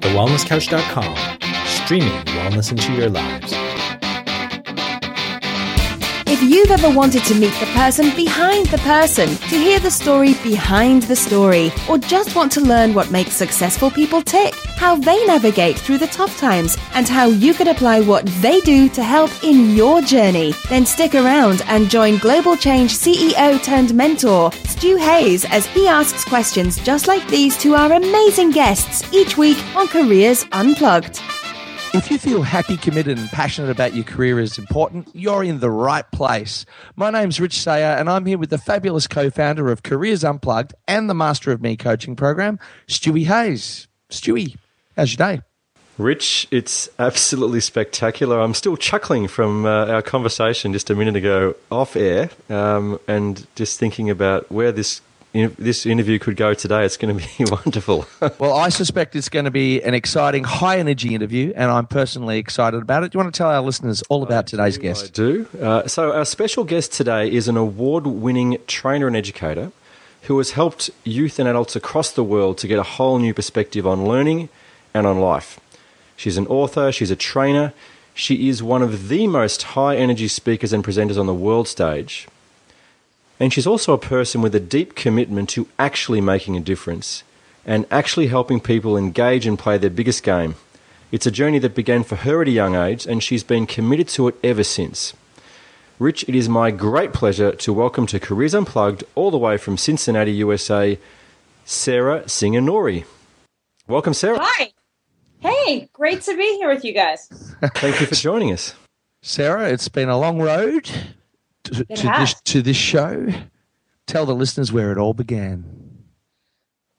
thewellnesscouch.com, streaming wellness into your lives. If you've ever wanted to meet the person behind the person, to hear the story behind the story, or just want to learn what makes successful people tick, how they navigate through the tough times, and how you can apply what they do to help in your journey, then stick around and join Global Change CEO turned mentor, Stu Hayes, as he asks questions just like these to our amazing guests each week on Careers Unplugged. If you feel happy, committed, and passionate about your career is important, you're in the right place. My name's Rich Sayer, and I'm here with the fabulous co founder of Careers Unplugged and the Master of Me coaching program, Stewie Hayes. Stewie, how's your day? Rich, it's absolutely spectacular. I'm still chuckling from uh, our conversation just a minute ago off air um, and just thinking about where this this interview could go today. It's going to be wonderful. well, I suspect it's going to be an exciting, high energy interview, and I'm personally excited about it. Do you want to tell our listeners all about I today's do, guest? I do. Uh, so, our special guest today is an award winning trainer and educator who has helped youth and adults across the world to get a whole new perspective on learning and on life. She's an author, she's a trainer, she is one of the most high energy speakers and presenters on the world stage. And she's also a person with a deep commitment to actually making a difference and actually helping people engage and play their biggest game. It's a journey that began for her at a young age, and she's been committed to it ever since. Rich, it is my great pleasure to welcome to Careers Unplugged, all the way from Cincinnati, USA, Sarah Singer-Nourie. Welcome, Sarah. Hi. Hey, great to be here with you guys. Thank you for joining us. Sarah, it's been a long road to, to this to this show. Tell the listeners where it all began.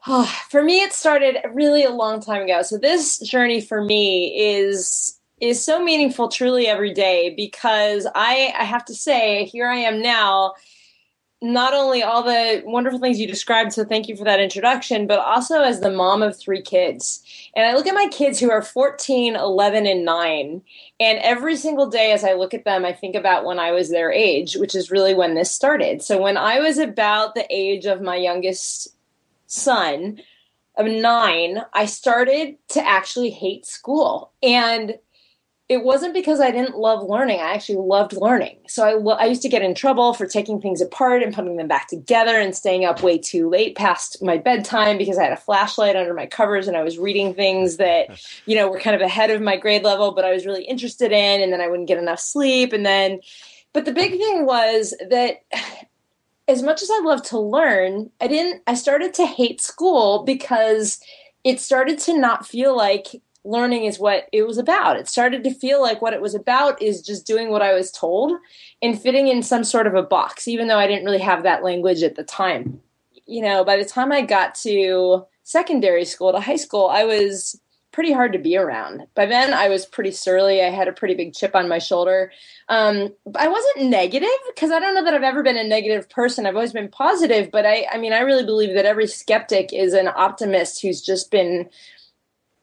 Oh, for me, it started really a long time ago. So this journey for me is is so meaningful, truly every day because I I have to say, here I am now not only all the wonderful things you described, so thank you for that introduction, but also as the mom of three kids. And I look at my kids who are 14, 11, and 9. And every single day as I look at them, I think about when I was their age, which is really when this started. So when I was about the age of my youngest son, of nine, I started to actually hate school. And it wasn't because I didn't love learning. I actually loved learning. So I, I used to get in trouble for taking things apart and putting them back together and staying up way too late past my bedtime because I had a flashlight under my covers and I was reading things that, you know, were kind of ahead of my grade level, but I was really interested in. And then I wouldn't get enough sleep. And then, but the big thing was that as much as I love to learn, I didn't, I started to hate school because it started to not feel like learning is what it was about. It started to feel like what it was about is just doing what I was told and fitting in some sort of a box, even though I didn't really have that language at the time. You know, by the time I got to secondary school to high school, I was pretty hard to be around. By then, I was pretty surly. I had a pretty big chip on my shoulder. Um, I wasn't negative because I don't know that I've ever been a negative person. I've always been positive, but I, I mean, I really believe that every skeptic is an optimist who's just been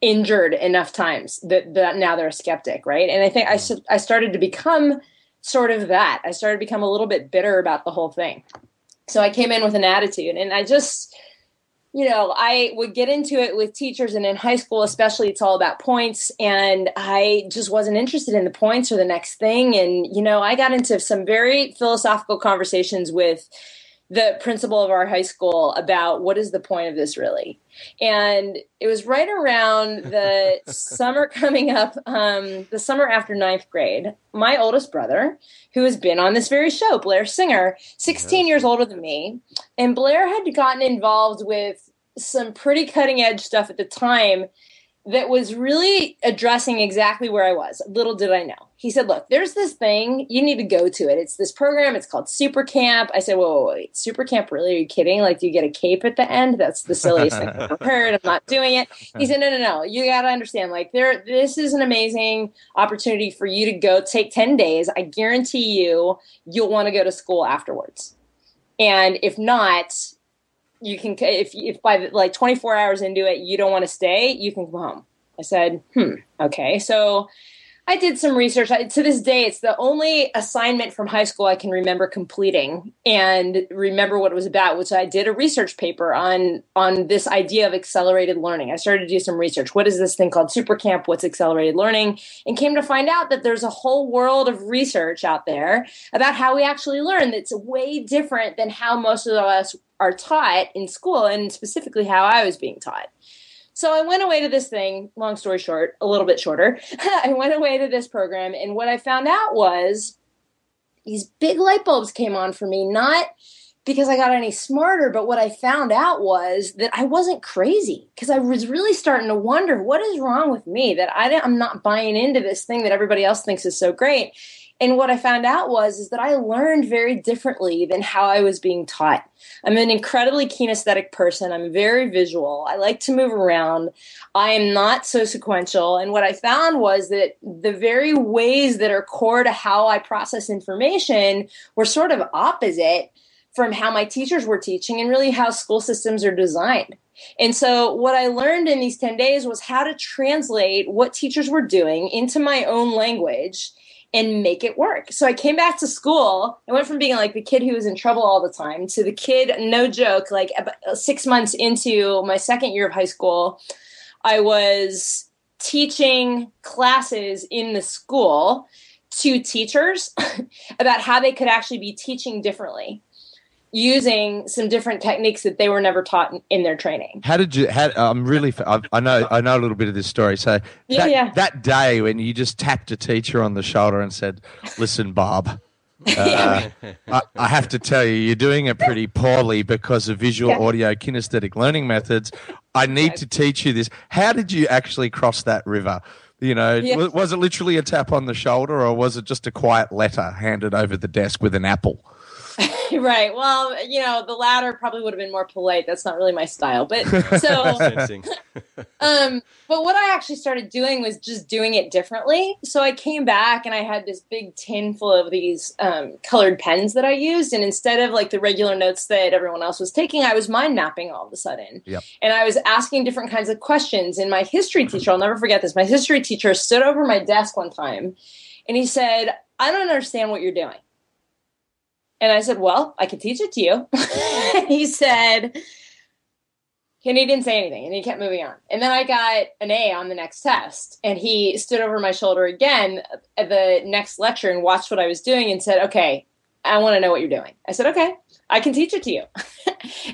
injured enough times that, that now they're a skeptic, right? And I think I, mm. I started to become sort of that. I started to become a little bit bitter about the whole thing. So I came in with an attitude and I just, you know, I would get into it with teachers and in high school, especially, it's all about points. And I just wasn't interested in the points or the next thing. And, you know, I got into some very philosophical conversations with the principal of our high school about what is the point of this really? And it was right around the summer coming up um, the summer after ninth grade my oldest brother who has been on this very show blair singer 16 years older than me and blair had gotten involved with some pretty cutting edge stuff at the time that was really addressing exactly where I was. Little did I know. He said, Look, there's this thing, you need to go to it. It's this program, it's called Super Camp. I said, Whoa, wait, wait, Super Camp, really? Are you kidding? Like, do you get a cape at the end? That's the silliest thing I've heard. I'm not doing it. He said, No, no, no. You got to understand, like, there, this is an amazing opportunity for you to go take 10 days. I guarantee you, you'll want to go to school afterwards. And if not, you can if if by like 24 hours into it you don't want to stay you can come home. I said hmm okay. So I did some research. I, to this day, it's the only assignment from high school I can remember completing and remember what it was about. Which I did a research paper on on this idea of accelerated learning. I started to do some research. What is this thing called Supercamp? What's accelerated learning? And came to find out that there's a whole world of research out there about how we actually learn. That's way different than how most of us are taught in school, and specifically how I was being taught. So I went away to this thing, long story short, a little bit shorter. I went away to this program, and what I found out was these big light bulbs came on for me, not because I got any smarter, but what I found out was that I wasn't crazy because I was really starting to wonder what is wrong with me that I am not buying into this thing that everybody else thinks is so great. And what I found out was is that I learned very differently than how I was being taught. I'm an incredibly kinesthetic person. I'm very visual. I like to move around. I am not so sequential. And what I found was that the very ways that are core to how I process information were sort of opposite from how my teachers were teaching and really how school systems are designed. And so, what I learned in these 10 days was how to translate what teachers were doing into my own language and make it work. So I came back to school. I went from being like the kid who was in trouble all the time to the kid, no joke, like six months into my second year of high school, I was teaching classes in the school to teachers about how they could actually be teaching differently using some different techniques that they were never taught in, in their training. How did you? How, I'm really. I, I know. I know a little bit of this story. So yeah, that, yeah. that day when you just tapped a teacher on the shoulder and said, "Listen, Bob." Uh, I, I, have to tell you, you're doing it pretty poorly because of visual, yeah. audio, kinesthetic learning methods. I need to teach you this. How did you actually cross that river? You know, yeah. was, was it literally a tap on the shoulder, or was it just a quiet letter handed over the desk with an apple? right. Well, you know, the latter probably would have been more polite. That's not really my style. But so, um, but what I actually started doing was just doing it differently. So I came back and I had this big tin full of these um, colored pens that I used, and instead of like the regular notes that everyone else was taking, I was mind mapping all of a sudden. Yep. And I was asking different kinds of questions. And my history teacher, I'll never forget this. My history teacher stood over my desk one time, and he said, "I don't understand what you're doing." And I said, Well, I can teach it to you. he said, and he didn't say anything and he kept moving on. And then I got an A on the next test. And he stood over my shoulder again at the next lecture and watched what I was doing and said, Okay, I want to know what you're doing. I said, Okay, I can teach it to you.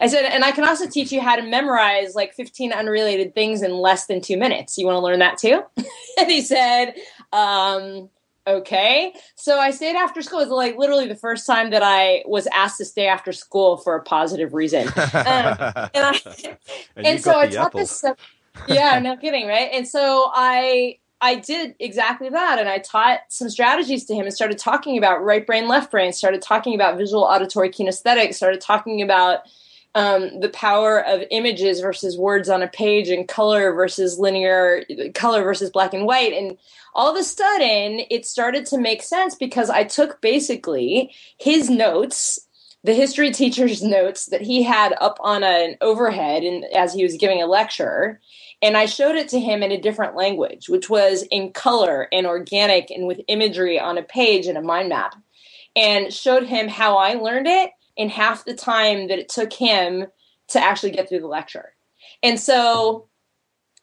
I said, and I can also teach you how to memorize like 15 unrelated things in less than two minutes. You want to learn that too? and he said, um, okay. So I stayed after school. It was like literally the first time that I was asked to stay after school for a positive reason. Um, and I, and, and so I taught apple. this stuff. Yeah, no kidding, right? And so I I did exactly that. And I taught some strategies to him and started talking about right brain, left brain, started talking about visual auditory kinesthetic, started talking about um, the power of images versus words on a page and color versus linear color versus black and white and all of a sudden it started to make sense because i took basically his notes the history teacher's notes that he had up on an overhead and as he was giving a lecture and i showed it to him in a different language which was in color and organic and with imagery on a page and a mind map and showed him how i learned it in half the time that it took him to actually get through the lecture. And so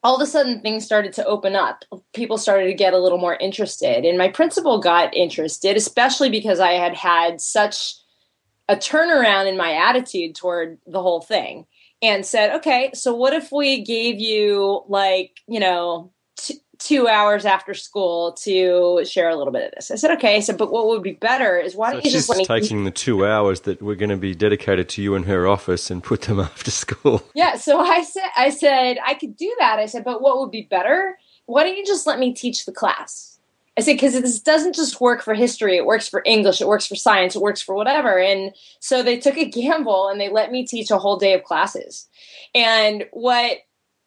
all of a sudden things started to open up. People started to get a little more interested. And my principal got interested, especially because I had had such a turnaround in my attitude toward the whole thing and said, okay, so what if we gave you like, you know, two hours after school to share a little bit of this. I said, okay. I said, but what would be better is why don't so you just let me taking the two hours that we're going to be dedicated to you in her office and put them after school. Yeah. So I said, I said I could do that. I said, but what would be better? Why don't you just let me teach the class? I said, because this doesn't just work for history, it works for English, it works for science, it works for whatever. And so they took a gamble and they let me teach a whole day of classes. And what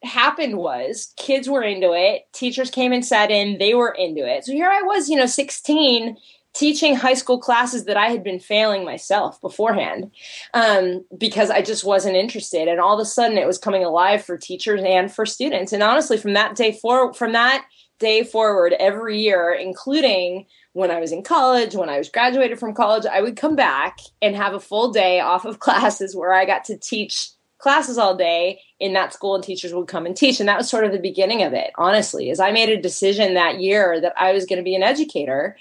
happened was kids were into it teachers came and sat in they were into it so here i was you know 16 teaching high school classes that I had been failing myself beforehand um, because I just wasn't interested. And all of a sudden, it was coming alive for teachers and for students. And honestly, from that day forward, from that day forward, every year, including when I was in college, when I was graduated from college, I would come back and have a full day off of classes where I got to teach classes all day in that school and teachers would come and teach. And that was sort of the beginning of it honestly is i made a decision that year that i was going to be an educator.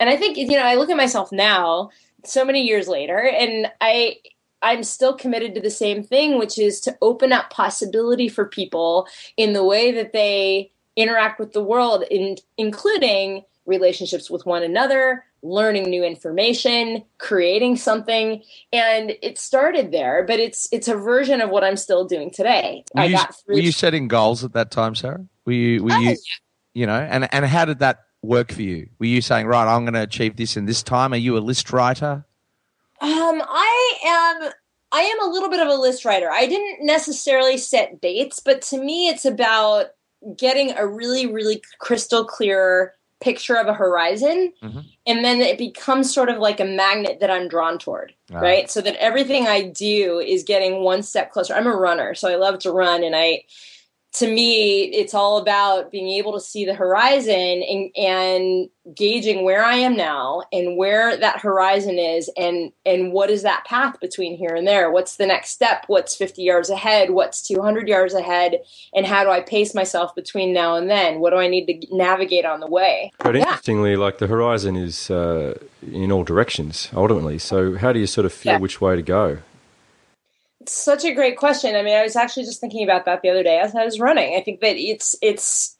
And i think you know i look at myself now so many years later and i i'm still committed to the same thing which is to open up possibility for people in the way that they interact with the world in, including relationships with one another learning new information, creating something, and it started there. But it's it's a version of what I'm still doing today. Were I you, got through. were you setting goals at that time, Sarah? Were you were Oh, you you know, and and how did that work for you? Were you saying, right, I'm going to achieve this in this time? Are you a list writer? Um, I am. I am a little bit of a list writer. I didn't necessarily set dates, but to me, it's about getting a really, really crystal clear picture of a horizon, Mhm. and then it becomes sort of like a magnet that I'm drawn toward. Ah. right? So that everything I do is getting one step closer. I'm a runner, so I love to run, and I, to me, it's all about being able to see the horizon and, and gauging where I am now and where that horizon is, and and what is that path between here and there? What's the next step? What's 50 yards ahead? What's 200 yards ahead? And how do I pace myself between now and then? What do I need to navigate on the way? But Yeah. interestingly, like the horizon is uh, in all directions ultimately. So how do you sort of feel Yeah. which way to go? Such a great question. I mean, I was actually just thinking about that the other day as I was running. I think that it's it's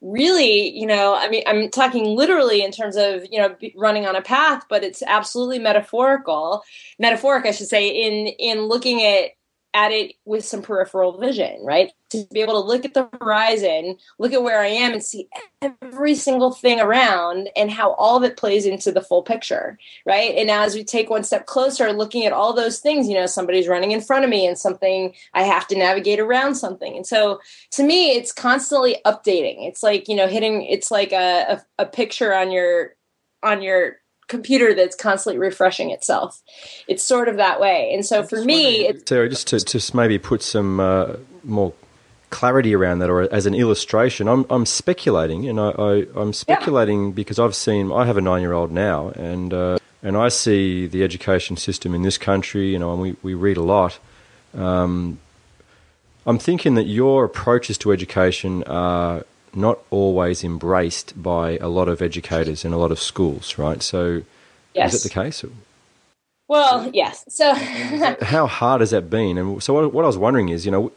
really, you know, I mean, I'm talking literally in terms of you know running on a path, but it's absolutely metaphorical, metaphoric, I should say, in in looking at at it with some peripheral vision, right? To be able to look at the horizon, look at where I am, and see every single thing around, and how all of it plays into the full picture right? And as we take one step closer, looking at all those things, you know, somebody's running in front of me and something I have to navigate around something. And so to me, it's constantly updating. It's like, you know, hitting it's like a, a, a picture on your on your computer that's constantly refreshing itself. It's sort of that way. And so for me, it's Sarah, just to just maybe put some uh, more clarity around that, or as an illustration, I'm I'm speculating, and I, I I'm speculating because I've seen I have a nine year old now, and uh, and I see the education system in this country, you know, and we we read a lot. Um, I'm thinking that your approaches to education are not always embraced by a lot of educators and a lot of schools, right? So, yes. is it the case? well, yes. So how hard has that been? And so, what, what I was wondering is, you know,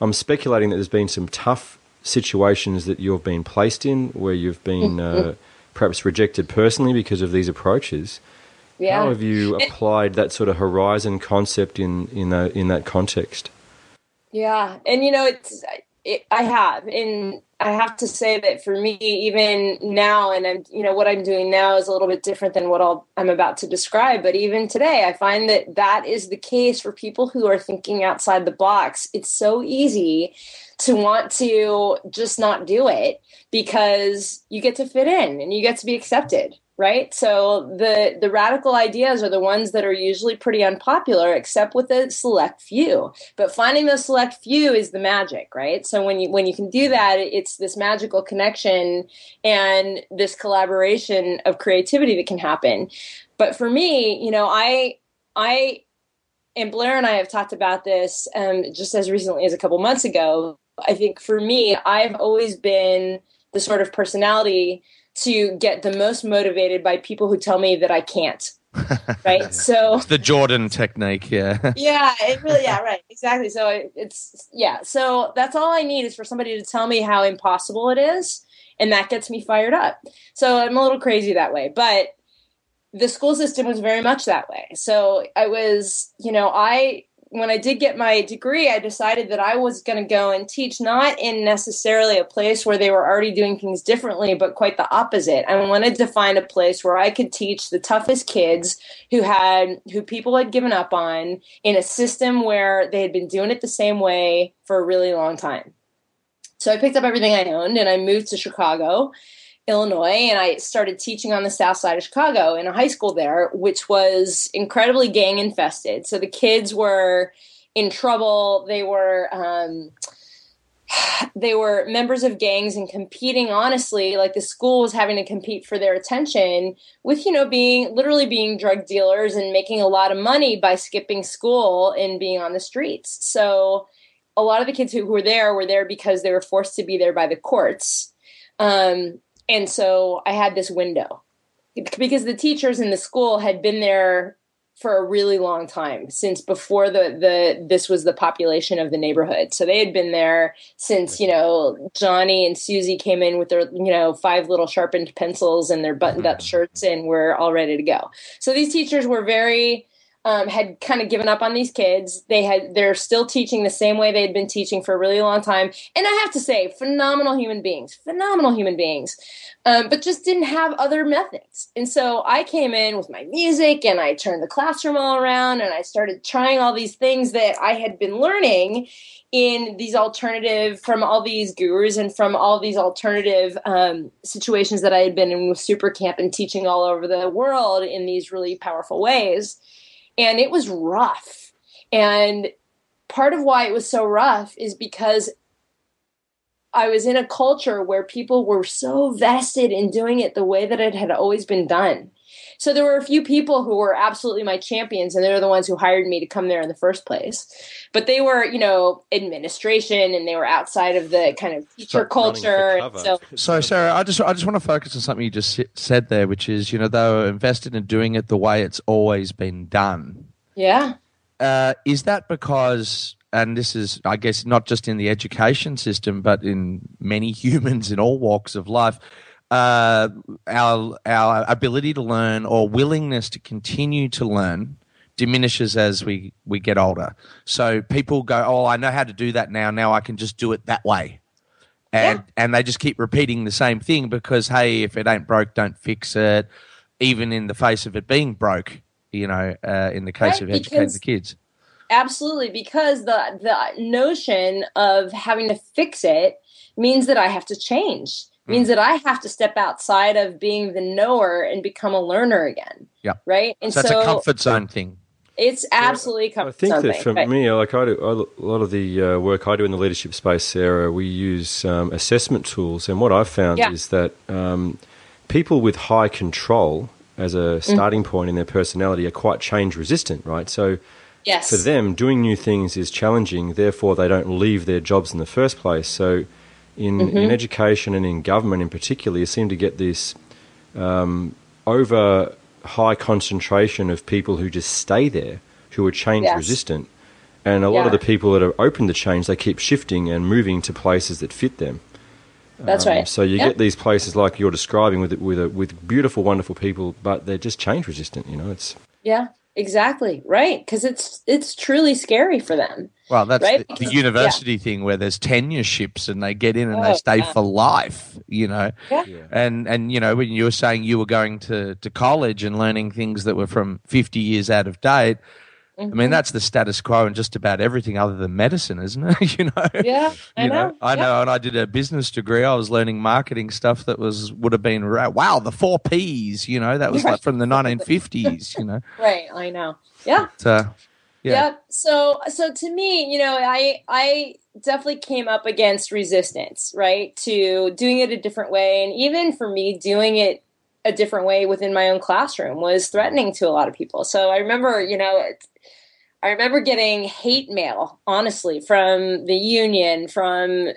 I'm speculating that there's been some tough situations that you've been placed in where you've been uh, perhaps rejected personally because of these approaches. yeah. How have you applied that sort of horizon concept in in that in that context? Yeah, and you know, it's it, I have, and I have to say that for me, even now, and I'm, you know, what I'm doing now is a little bit different than what I'll, I'm about to describe. But even today, I find that that is the case for people who are thinking outside the box. It's so easy to want to just not do it because you get to fit in and you get to be accepted right? So the the radical ideas are the ones that are usually pretty unpopular except with a select few. But finding those select few is the magic right? So when you when you can do that it's this magical connection and this collaboration of creativity that can happen. But for me you know i i and blair and i have talked about this um, just as recently as a couple months ago. I think for me i've always been the sort of personality to get the most motivated by people who tell me that I can't. Right. So It's the Jordan technique, yeah. yeah, it really yeah, right. Exactly. So it, it's yeah. So that's all I need is for somebody to tell me how impossible it is and that gets me fired up. So I'm a little crazy that way, but the school system was very much that way. So I was, you know, I when I did get my degree, I decided that I was going to go and teach not in necessarily a place where they were already doing things differently, but quite the opposite. I wanted to find a place where I could teach the toughest kids who had who people had given up on in a system where they had been doing it the same way for a really long time. So I picked up everything I owned and I moved to Chicago Illinois, and I started teaching on the south side of Chicago in a high school there, which was incredibly gang infested. So the kids were in trouble. They were um, they were members of gangs and competing honestly like the school was having to compete for their attention with you know being literally being drug dealers and making a lot of money by skipping school and being on the streets so a lot of the kids who, who were there were there because they were forced to be there by the courts um, and so i had this window because the teachers in the school had been there for a really long time since before the the this was the population of the neighborhood. So they had been there since you know Johnny and Susie came in with their you know five little sharpened pencils and their buttoned up mm-hmm. shirts and were all ready to go. So these teachers were very um, had kind of given up on these kids. They had they're still teaching the same way they had been teaching for a really long time. And I have to say, phenomenal human beings, phenomenal human beings, um, but just didn't have other methods. And so I came in with my music and I turned the classroom all around and I started trying all these things that I had been learning in these alternative from all these gurus and from all these alternative um, situations that I had been in with super camp and teaching all over the world in these really powerful ways and it was rough. And part of why it was so rough is because I was in a culture where people were so vested in doing it the way that it had always been done. So there were a few people who were absolutely my champions, and they're the ones who hired me to come there in the first place. But they were, you know, administration, and they were outside of the kind of teacher culture. So, so Sarah, I just I just want to focus on something you just said there, which is, you know, they were invested in doing it the way it's always been done. Yeah. Uh, is that because and this is, I guess, not just in the education system, but in many humans in all walks of life uh, our our ability to learn or willingness to continue to learn diminishes as we we get older. So people go, "Oh, I know how to do that now. Now I can just do it that way." And yeah. and they just keep repeating the same thing because hey, if it ain't broke, don't fix it. Even in the face of it being broke, you know, uh, in the case right, of educating the kids. Absolutely, because the the notion of having to fix it means that I have to change means mm. that I have to step outside of being the knower and become a learner again. Yeah. Right. And so, so that's a comfort zone thing. It's absolutely comfort zone. I think something. that for right. me, like I do, a lot of the uh, work I do in the leadership space, Sarah, we use um, assessment tools, and what I've found yeah. is that um, people with high control as a mm. starting mm. point in their personality are quite change resistant, right? So. Yes. For them, doing new things is challenging. Therefore, they don't leave their jobs in the first place. So, in, mm-hmm. in education and in government in particular, you seem to get this um, over high concentration of people who just stay there, who are change yes. resistant. And a lot of the people that are open to change, they keep shifting and moving to places that fit them. That's um, right. So you get these places like you're describing with with a, with beautiful, wonderful people, but they're just change resistant. You know, it's yeah, exactly right because it's it's truly scary for them. Well, that's right? the, the, university yeah. thing where there's tenureships and they get in and oh, they stay yeah. for life, you know. Yeah. And and you know when you were saying you were going to to college and learning things that were from 50 years out of date, mm-hmm. I mean that's the status quo in just about everything other than medicine, isn't it? you know. Yeah, I you know. know. I know, and I did a business degree. I was learning marketing stuff that was would have been wow the four P's. You know that was like from the 1950s. You know. Right. I know. Yeah. But, uh, yeah. Yep. So so to me, you know, I I definitely came up against resistance, right? To doing it a different way and even for me doing it a different way within my own classroom was threatening to a lot of people. So I remember, you know, I remember getting hate mail, honestly, from the union, from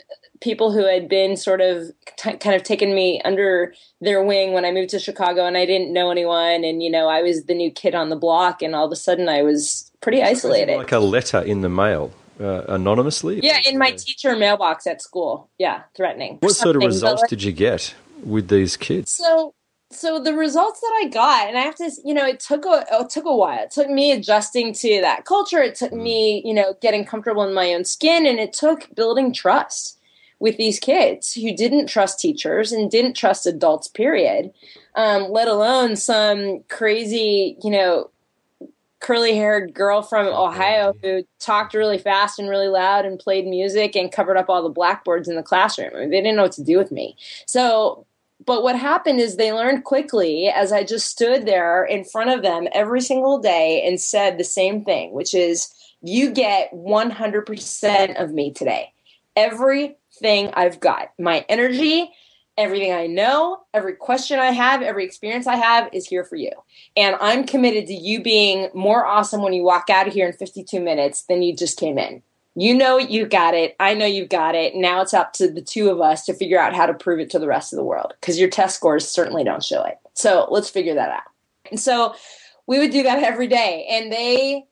people who had been sort of t- kind of taken me under their wing when I moved to Chicago and I didn't know anyone and you know I was the new kid on the block and all of a sudden I was pretty isolated. Like a letter in the mail. Uh, anonymously? Yeah, in my teacher mailbox at school. Yeah, threatening. What sort of results like, did you get with these kids? So, so the results that I got, and I have to, you know, it took a it took a while. It took me adjusting to that culture. It took mm. me, you know, getting comfortable in my own skin, and it took building trust with these kids who didn't trust teachers and didn't trust adults. Period. Um, let alone some crazy, you know, curly haired girl from Ohio who talked really fast and really loud and played music and covered up all the blackboards in the classroom. I mean, they didn't know what to do with me. So but what happened is they learned quickly as I just stood there in front of them every single day and said the same thing, which is, you get 100% of me today. Everything I've got, my energy, everything I know, every question I have, every experience I have is here for you. And I'm committed to you being more awesome when you walk out of here in 52 minutes than you just came in. You know you got it. I know you've got it. Now it's up to the two of us to figure out how to prove it to the rest of the world because your test scores certainly don't show it. So let's figure that out. And so we would do that every day. And they,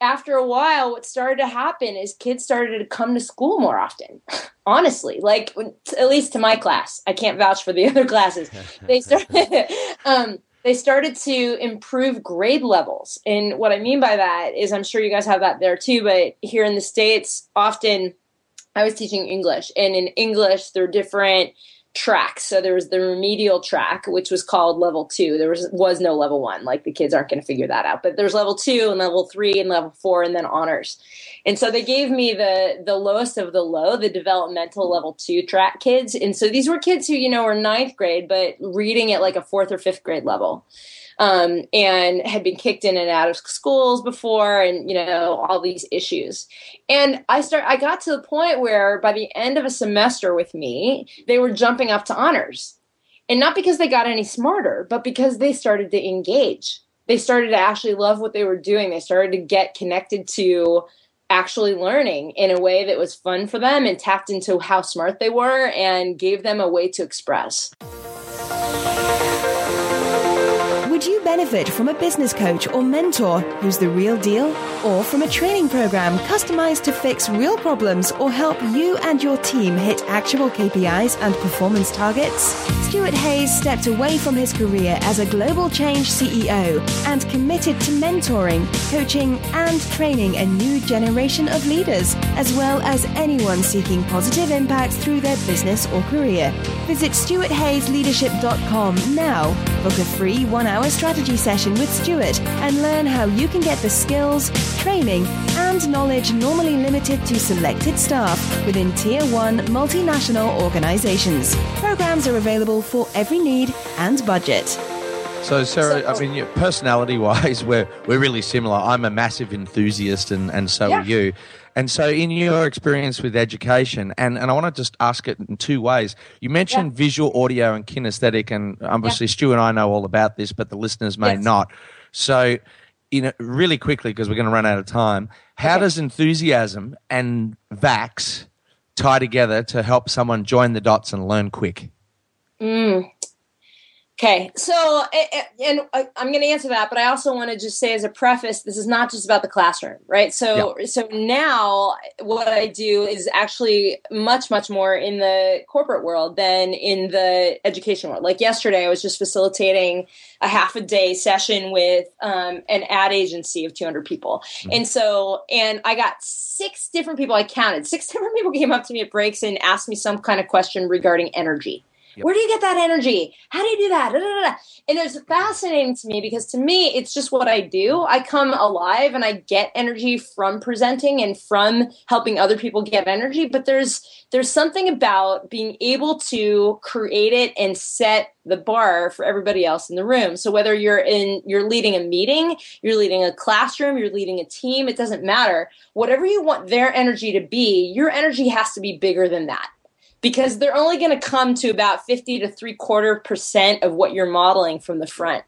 after a while, what started to happen is kids started to come to school more often. Honestly, like at least to my class, I can't vouch for the other classes. They started, um, they started to improve grade levels. And what I mean by that is, I'm sure you guys have that there too, but here in the States, often I was teaching English, and in English, there are different tracks. So there was the remedial track, which was called level two. There was was no level one. Like the kids aren't going to figure that out. But there's level two and level three and level four and then honors. And so they gave me the the lowest of the low, the developmental level two track kids. And so these were kids who, you know, were ninth grade, but reading at like a fourth or fifth grade level um, and had been kicked in and out of schools before and you know all these issues. And i start i got to the point where by the end of a semester with me they were jumping up to honors. And not because they got any smarter but because they started to engage. They started to actually love what they were doing. They started to get connected to actually learning in a way that was fun for them and tapped into how smart they were and gave them a way to express would you benefit from a business coach or mentor who's the real deal? Or from a training program customized to fix real problems or help you and your team hit actual KPIs and performance targets? Stuart Hayes stepped away from his career as a global change CEO and committed to mentoring, coaching, and training a new generation of leaders, as well as anyone seeking positive impact through their business or career. Visit stuarthayesleadership.com now. Book a free one hour strategy session with Stuart and learn how you can get the skills, training, and knowledge normally limited to selected staff within Tier 1 multinational organizations. Programs are available for every need and budget. So, Sarah, I mean, personality wise, we're, we're really similar. I'm a massive enthusiast, and, and so yeah. are you. And so, in your experience with education, and, and I want to just ask it in two ways. You mentioned yeah. visual, audio, and kinesthetic, and obviously yeah. Stu and I know all about this, but the listeners may yes. not. So, you know, really quickly, because we're going to run out of time, how okay. does enthusiasm and VAK tie together to help someone join the dots and learn quick? Mm, Okay, so and I'm going to answer that, but I also want to just say as a preface, this is not just about the classroom, right? So, yep. so now what I do is actually much, much more in the corporate world than in the education world. Like yesterday, I was just facilitating a half a day session with um, an ad agency of 200 people, mm-hmm. and so and I got six different people. I counted six different people came up to me at breaks and asked me some kind of question regarding energy Yep. Where do you get that energy? How do you do that? Da, da, da. And it's fascinating to me because to me, it's just what I do. I come alive and I get energy from presenting and from helping other people get energy. But there's there's something about being able to create it and set the bar for everybody else in the room. So whether you're in you're leading a meeting, you're leading a classroom, you're leading a team, it doesn't matter. Whatever you want their energy to be, your energy has to be bigger than that because they're only going to come to about 50 to three quarter percent of what you're modeling from the front.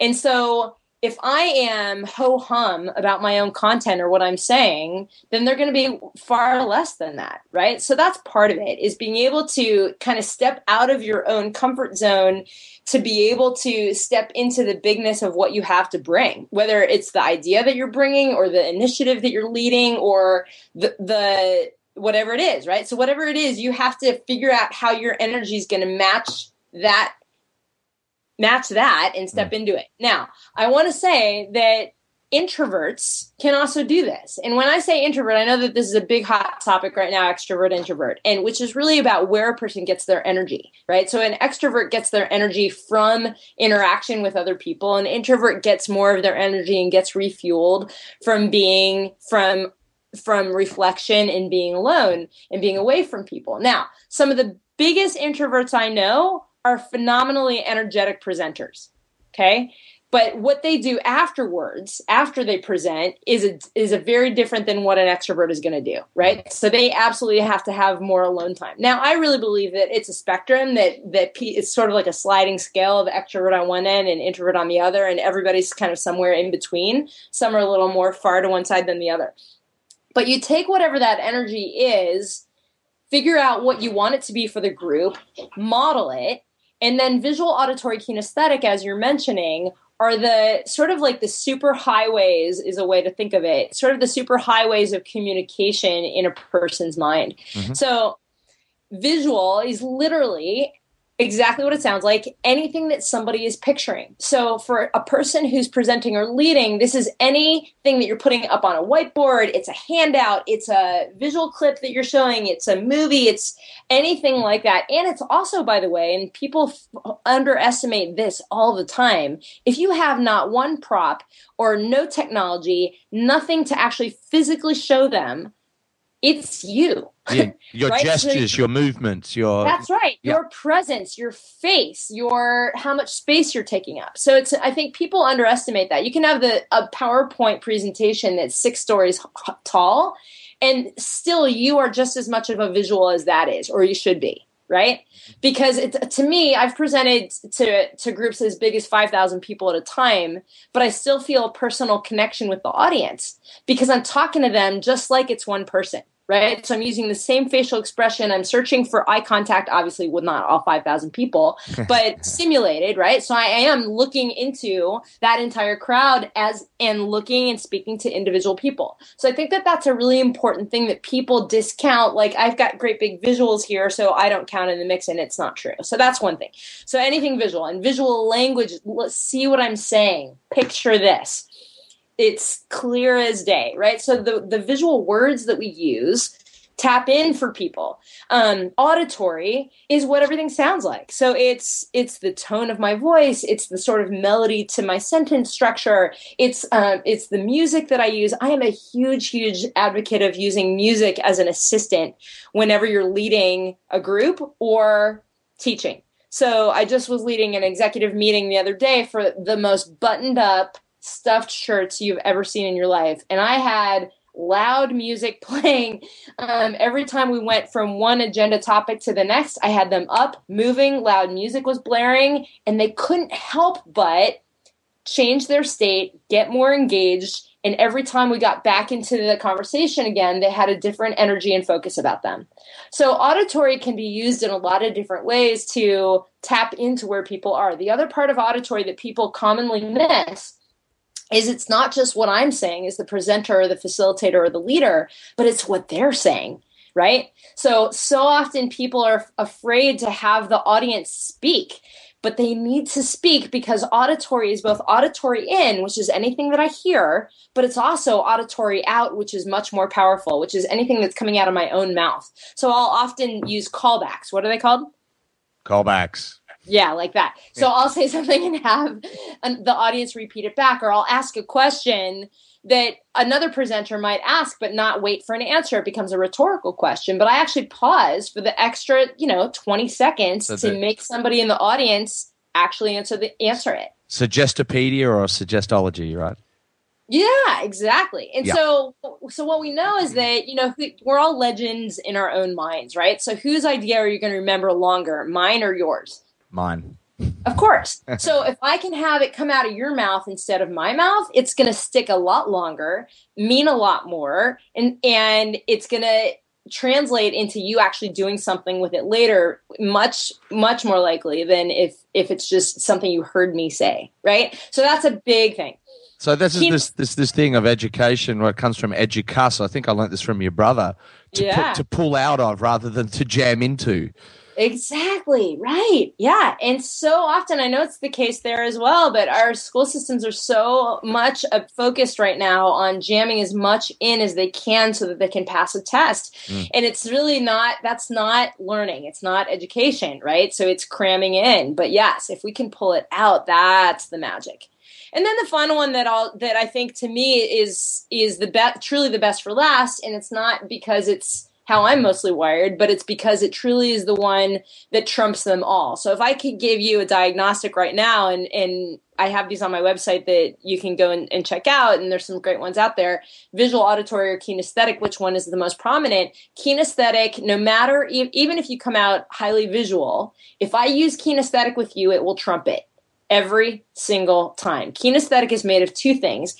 And so if I am ho hum about my own content or what I'm saying, then they're going to be far less than that, right? So that's part of it is being able to kind of step out of your own comfort zone to be able to step into the bigness of what you have to bring, whether it's the idea that you're bringing or the initiative that you're leading or the, the whatever it is, right? So whatever it is, you have to figure out how your energy is going to match that match that and step mm. into it. Now, I want to say that introverts can also do this. And when I say introvert, I know that this is a big hot topic right now, extrovert introvert, and which is really about where a person gets their energy, right? So an extrovert gets their energy from interaction with other people, an introvert gets more of their energy and gets refueled from being from from reflection and being alone and being away from people. Now, some of the biggest introverts I know are phenomenally energetic presenters. Okay. But what they do afterwards, after they present, is a, is a very different than what an extrovert is going to do, right? So they absolutely have to have more alone time. Now, I really believe that it's a spectrum that that P, it's sort of like a sliding scale of extrovert on one end and introvert on the other, and everybody's kind of somewhere in between. Some are a little more far to one side than the other. But you take whatever that energy is, figure out what you want it to be for the group, model it, and then visual auditory kinesthetic, as you're mentioning, are the sort of like the super highways is a way to think of it sort of the super highways of communication in a person's mind mm-hmm. so visual is literally exactly what it sounds like anything that somebody is picturing. So for a person who's presenting or leading this is anything that you're putting up on a whiteboard. It's a handout. It's a visual clip that you're showing. It's a movie. It's anything like that. And it's also by the way and people f- underestimate this all the time. If you have not one prop or no technology nothing to actually physically show them it's you. Yeah, your right? gestures, so, your movements, your That's right. Yeah. Your presence, your face, your how much space you're taking up. So it's I think people underestimate that. You can have the a PowerPoint presentation that's 6 stories tall and still you are just as much of a visual as that is or you should be right mm-hmm. because it, to me i've presented to, to groups as big as 5000 people at a time but i still feel a personal connection with the audience because i'm talking to them just like it's one person right? So I'm using the same facial expression. I'm searching for eye contact, obviously with not all 5,000 people, but simulated, right? So I am looking into that entire crowd as and looking and speaking to individual people. So I think that that's a really important thing that people discount. Like I've got great big visuals here, so I don't count in the mix and it's not true. So that's one thing. So anything visual and visual language, let's see what I'm saying. Picture this it's clear as day, right? So the the visual words that we use tap in for people. Um, auditory is what everything sounds like. So it's it's the tone of my voice, it's the sort of melody to my sentence structure, it's um, it's the music that I use. I am a huge huge advocate of using music as an assistant whenever you're leading a group or teaching. So I just was leading an executive meeting the other day for the most buttoned up stuffed shirts you've ever seen in your life. And I had loud music playing um, every time we went from one agenda topic to the next. I had them up, moving, loud music was blaring, and they couldn't help but change their state, get more engaged. And every time we got back into the conversation again, they had a different energy and focus about them. So, auditory can be used in a lot of different ways to tap into where people are. The other part of auditory that people commonly miss is it's not just what I'm saying as the presenter or the facilitator or the leader, but it's what they're saying, right? So, so often people are afraid to have the audience speak, but they need to speak because auditory is both auditory in, which is anything that I hear, but it's also auditory out, which is much more powerful, which is anything that's coming out of my own mouth. So I'll often use callbacks. What are they called? Callbacks. Yeah, like that. So I'll say something and have the audience repeat it back, or I'll ask a question that another presenter might ask, but not wait for an answer. It becomes a rhetorical question. But I actually pause for the extra, you know, 20 seconds to make somebody in the audience actually answer the answer it. Suggestopedia or suggestology, right? Yeah, exactly. And yeah. so so what we know is that, you know, we're all legends in our own minds, right? So whose idea are you going to remember longer, mine or yours? Mine. Of course. so if I can have it come out of your mouth instead of my mouth, it's going to stick a lot longer, mean a lot more, and and it's going to translate into you actually doing something with it later much much more likely than if if it's just something you heard me say, right? So that's a big thing. So this is this this this thing of education where it comes from educus. I think I learned this from your brother to yeah. put, to pull out of rather than to jam into. Exactly, right. Yeah. And so often, I know it's the case there as well, but our school systems are so much uh, focused right now on jamming as much in as they can so that they can pass a test. Mm. And it's really not, that's not learning, it's not education, right? So it's cramming in. But yes, if we can pull it out, that's the magic. And then the final one that I'll that I think to me is is the best truly the best for last and it's not because it's how I'm mostly wired, but it's because it truly is the one that trumps them all. So if I could give you a diagnostic right now, and and I have these on my website that you can go and, and check out, and there's some great ones out there. Visual, auditory, or kinesthetic. Which one is the most prominent? Kinesthetic. No matter even if you come out highly visual, if I use kinesthetic with you, it will trump it every single time. Kinesthetic is made of two things: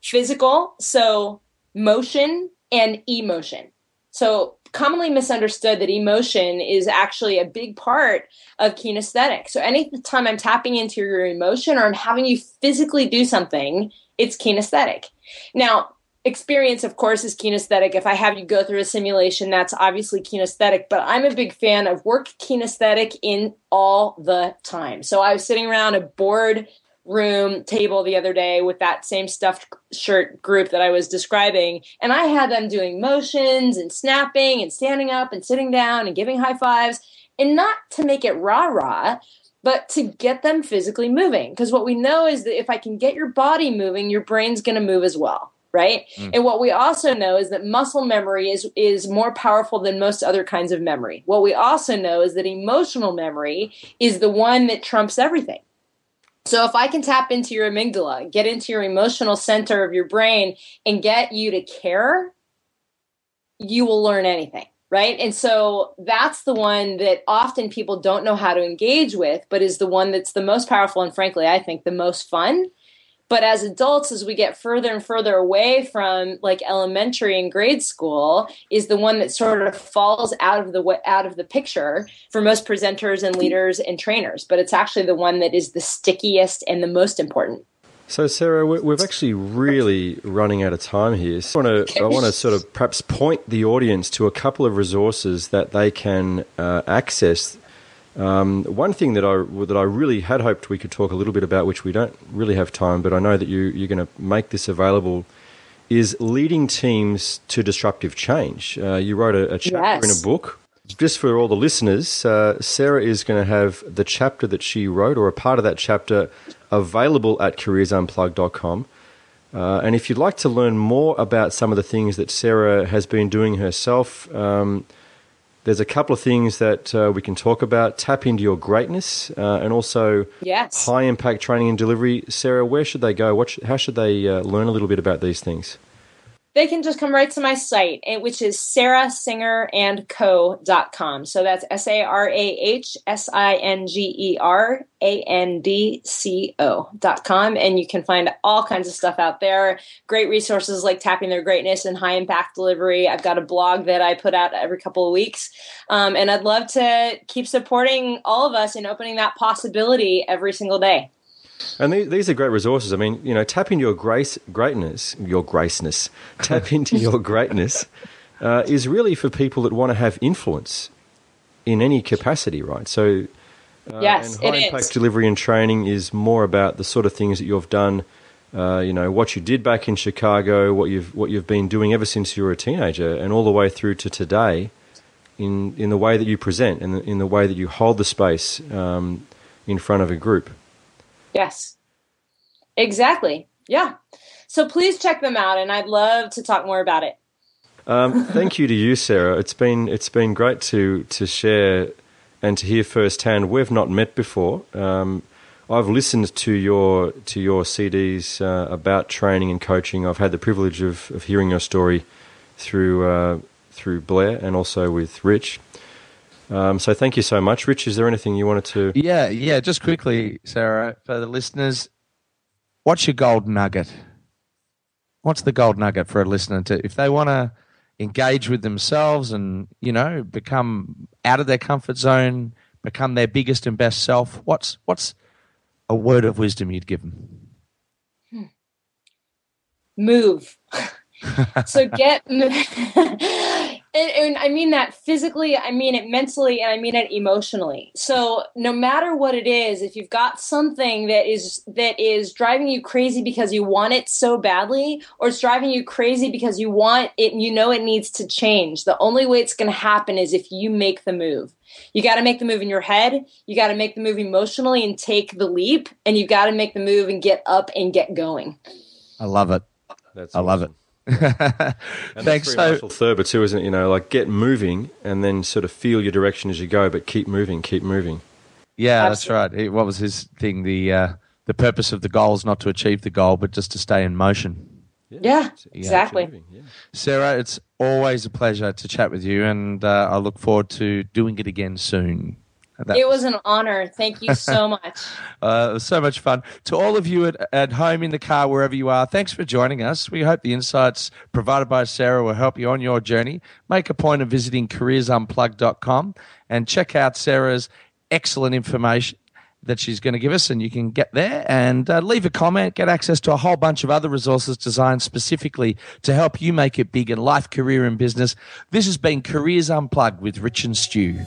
physical, so motion, and emotion. So commonly misunderstood that emotion is actually a big part of kinesthetic. So anytime I'm tapping into your emotion or I'm having you physically do something, it's kinesthetic. Now, experience of course is kinesthetic if i have you go through a simulation that's obviously kinesthetic but i'm a big fan of work kinesthetic in all the time so i was sitting around a board room table the other day with that same stuffed shirt group that I was describing. And I had them doing motions and snapping and standing up and sitting down and giving high fives. And not to make it rah rah, but to get them physically moving. Because what we know is that if I can get your body moving, your brain's going to move as well. Right. Mm. And what we also know is that muscle memory is, is more powerful than most other kinds of memory. What we also know is that emotional memory is the one that trumps everything. So if I can tap into your amygdala, get into your emotional center of your brain and get you to care, you will learn anything, right? And so that's the one that often people don't know how to engage with, but is the one that's the most powerful and frankly, I think the most fun but as adults as we get further and further away from like elementary and grade school is the one that sort of falls out of the out of the picture for most presenters and leaders and trainers. But it's actually the one that is the stickiest and the most important. So, Sarah, we're actually really running out of time here. So I want to, I want to sort of perhaps point the audience to a couple of resources that they can uh, access um, one thing that I that I really had hoped we could talk a little bit about, which we don't really have time, but I know that you you're going to make this available, is leading teams to disruptive change. Uh, you wrote a, a chapter yes. in a book. Just for all the listeners, uh, Sarah is going to have the chapter that she wrote, or a part of that chapter, available at careersunplugged.com. Uh, and if you'd like to learn more about some of the things that Sarah has been doing herself, um, there's a couple of things that uh, we can talk about. Tap into your greatness, uh, and also yes. high impact training and delivery. Sarah, where should they go? What sh- how should they uh, learn a little bit about these things? They can just come right to my site, eh, which is sarahsingerandco.com. So that's S A R A H S I N G E R A N D C O.com. And you can find all kinds of stuff out there. Great resources like Tapping Their Greatness and High Impact Delivery. I've got a blog that I put out every couple of weeks. Um, and I'd love to keep supporting all of us in opening that possibility every single day. And these are great resources. I mean, you know, tap into your grace, greatness, your graceness. Tap into your greatness uh, is really for people that want to have influence in any capacity, right? So, uh, yes, and high impact is. delivery and training is more about the sort of things that you've done. Uh, you know what you did back in Chicago, what you've what you've been doing ever since you were a teenager, and all the way through to today, in in the way that you present and in, in the way that you hold the space um, in front of a group. Yes. Exactly. Yeah. So please check them out, and I'd love to talk more about it. Um, thank you to you, Sarah. It's been it's been great to to share and to hear firsthand. We've not met before. Um, I've listened to your to your CDs uh, about training and coaching. I've had the privilege of, of hearing your story through uh, through Blair and also with Rich. Um, so thank you so much, Rich. Is there anything you wanted to? Yeah, yeah. Just quickly, Sarah, for the listeners, what's your gold nugget? What's the gold nugget for a listener to if they want to engage with themselves and you know become out of their comfort zone, become their biggest and best self? What's what's a word of wisdom you'd give them? Hmm. Move. so get and, and, I mean that physically, I mean it mentally, and I mean it emotionally. So no matter what it is, if you've got something that is that is driving you crazy because you want it so badly, or it's driving you crazy because you want it and you know it needs to change, the only way it's going to happen is if you make the move. You got to make the move in your head. You got to make the move emotionally and take the leap, and you got to make the move and get up and get going. I love it. That's I love it. And Thanks. That's So, very Marshall Thurber too, isn't it? You know, like get moving and then sort of feel your direction as you go, but keep moving, keep moving. yeah, that's right. He- What was his thing? The uh, the purpose of the goal is not to achieve the goal, but just to stay in motion. Yeah, exactly. Yeah. Sarah, it's always a pleasure to chat with you, and uh, I look forward to doing it again soon. That It was an honor. Thank you so much. Uh, it was so much fun. To all of you at, at home, in the car, wherever you are, thanks for joining us. We hope the insights provided by Sarah will help you on your journey. Make a point of visiting careersunplugged.com and check out Sarah's excellent information that she's going to give us, and you can get there and uh, leave a comment, get access to a whole bunch of other resources designed specifically to help you make it big in life, career, and business. This has been Careers Unplugged with Rich and Stu.